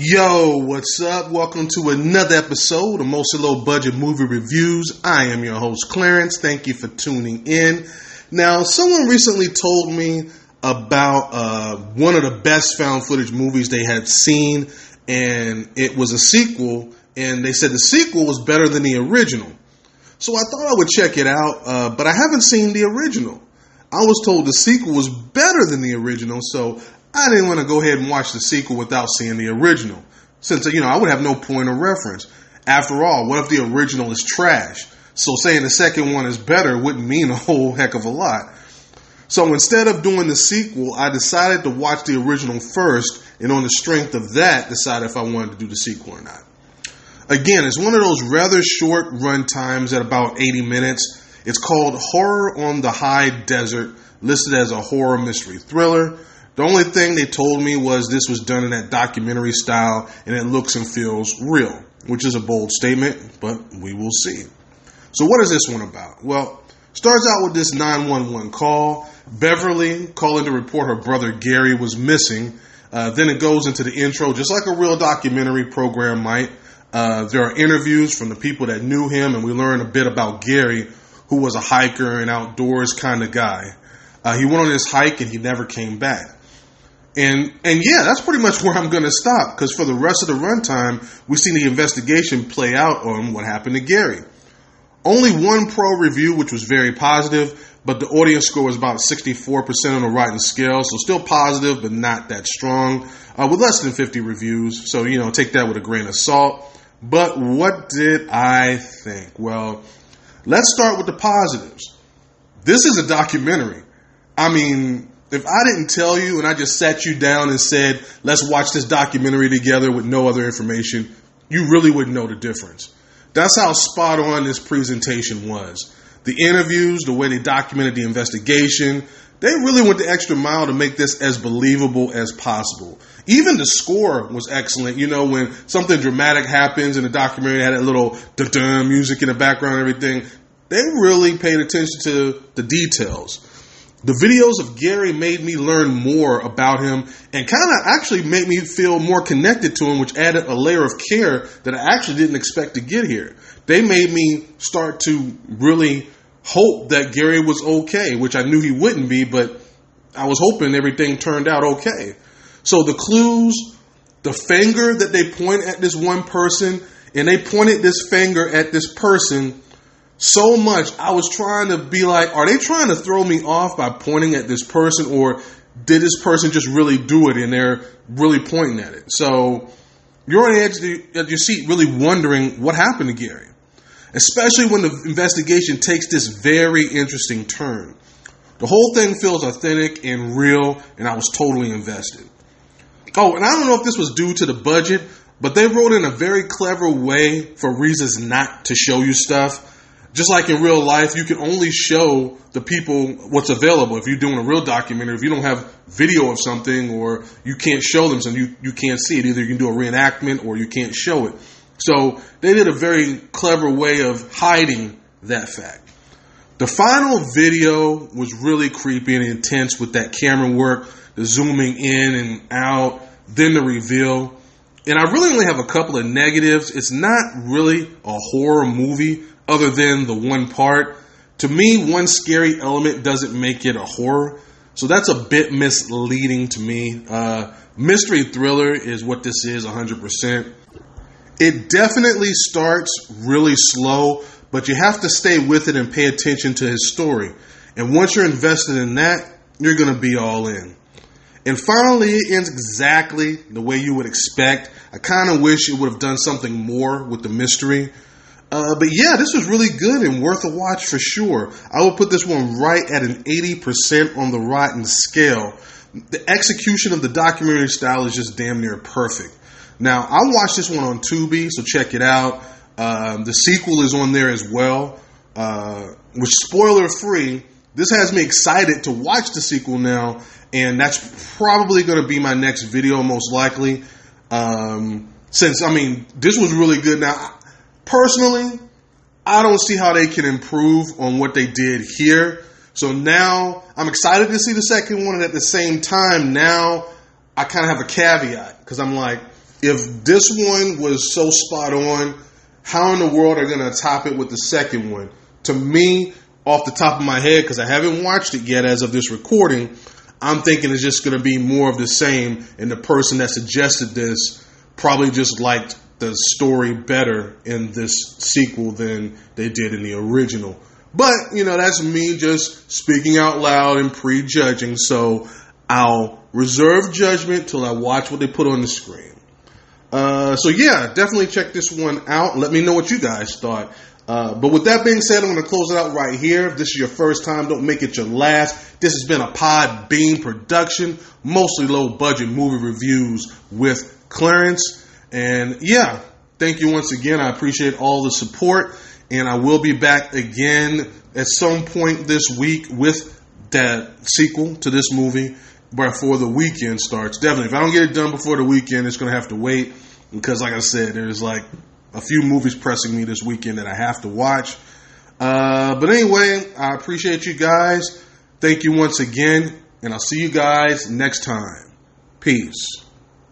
Yo, what's up? Welcome to another episode of Mostly Low Budget Movie Reviews. I am your host, Clarence. Thank you for tuning in. Now, someone recently told me about uh, one of the best found footage movies they had seen, and it was a sequel, and they said the sequel was better than the original. So I thought I would check it out, uh, but I haven't seen the original. I was told the sequel was better than the original, so I didn't want to go ahead and watch the sequel without seeing the original, since you know I would have no point of reference. After all, what if the original is trash? So saying the second one is better wouldn't mean a whole heck of a lot. So instead of doing the sequel, I decided to watch the original first, and on the strength of that, decide if I wanted to do the sequel or not. Again, it's one of those rather short run times at about 80 minutes. It's called Horror on the High Desert, listed as a horror mystery thriller. The only thing they told me was this was done in that documentary style and it looks and feels real, which is a bold statement, but we will see. So, what is this one about? Well, starts out with this 911 call. Beverly calling to report her brother Gary was missing. Uh, then it goes into the intro, just like a real documentary program might. Uh, there are interviews from the people that knew him, and we learn a bit about Gary, who was a hiker and outdoors kind of guy. Uh, he went on this hike and he never came back. And and yeah, that's pretty much where I'm going to stop because for the rest of the runtime, we've seen the investigation play out on what happened to Gary. Only one pro review, which was very positive, but the audience score was about 64% on the Rotten scale, so still positive, but not that strong, uh, with less than 50 reviews. So, you know, take that with a grain of salt. But what did I think? Well, let's start with the positives. This is a documentary. I mean, if I didn't tell you and I just sat you down and said, let's watch this documentary together with no other information, you really wouldn't know the difference. That's how spot on this presentation was. The interviews, the way they documented the investigation, they really went the extra mile to make this as believable as possible. Even the score was excellent. You know, when something dramatic happens in the documentary, had that little da music in the background and everything. They really paid attention to the details. The videos of Gary made me learn more about him and kind of actually made me feel more connected to him, which added a layer of care that I actually didn't expect to get here. They made me start to really hope that Gary was okay, which I knew he wouldn't be, but I was hoping everything turned out okay. So the clues, the finger that they point at this one person, and they pointed this finger at this person so much I was trying to be like, are they trying to throw me off by pointing at this person, or did this person just really do it and they're really pointing at it? So you're on the edge of your seat, really wondering what happened to Gary, especially when the investigation takes this very interesting turn. The whole thing feels authentic and real, and I was totally invested. Oh, and I don't know if this was due to the budget, but they wrote in a very clever way for reasons not to show you stuff just like in real life, you can only show the people what's available. If you're doing a real documentary, if you don't have video of something or you can't show them something, you, you can't see it. Either you can do a reenactment or you can't show it. So they did a very clever way of hiding that fact. The final video was really creepy and intense with that camera work, the zooming in and out, then the reveal. And I really only have a couple of negatives. It's not really a horror movie other than the one part. To me, one scary element doesn't make it a horror. So that's a bit misleading to me. Uh, mystery thriller is what this is 100%. It definitely starts really slow, but you have to stay with it and pay attention to his story. And once you're invested in that, you're going to be all in. And finally, it ends exactly the way you would expect. I kind of wish it would have done something more with the mystery. Uh, but yeah, this was really good and worth a watch for sure. I would put this one right at an 80% on the rotten scale. The execution of the documentary style is just damn near perfect. Now, I watched this one on Tubi, so check it out. Um, the sequel is on there as well, uh, which spoiler free. This has me excited to watch the sequel now, and that's probably going to be my next video, most likely. Um, since I mean, this was really good. Now, Personally, I don't see how they can improve on what they did here. So now I'm excited to see the second one, and at the same time, now I kind of have a caveat because I'm like, if this one was so spot on, how in the world are they going to top it with the second one? To me, off the top of my head, because I haven't watched it yet as of this recording, I'm thinking it's just going to be more of the same. And the person that suggested this probably just liked the story better in this sequel than they did in the original. But, you know, that's me just speaking out loud and prejudging. So I'll reserve judgment till I watch what they put on the screen. Uh, so yeah, definitely check this one out. Let me know what you guys thought. Uh, but with that being said, I'm going to close it out right here. If this is your first time, don't make it your last. This has been a Podbean production, mostly low budget movie reviews with Clarence. And yeah, thank you once again. I appreciate all the support. And I will be back again at some point this week with that sequel to this movie before the weekend starts. Definitely, if I don't get it done before the weekend, it's going to have to wait because, like I said, there's like a few movies pressing me this weekend that I have to watch. Uh, but anyway, I appreciate you guys. Thank you once again, and I'll see you guys next time. Peace.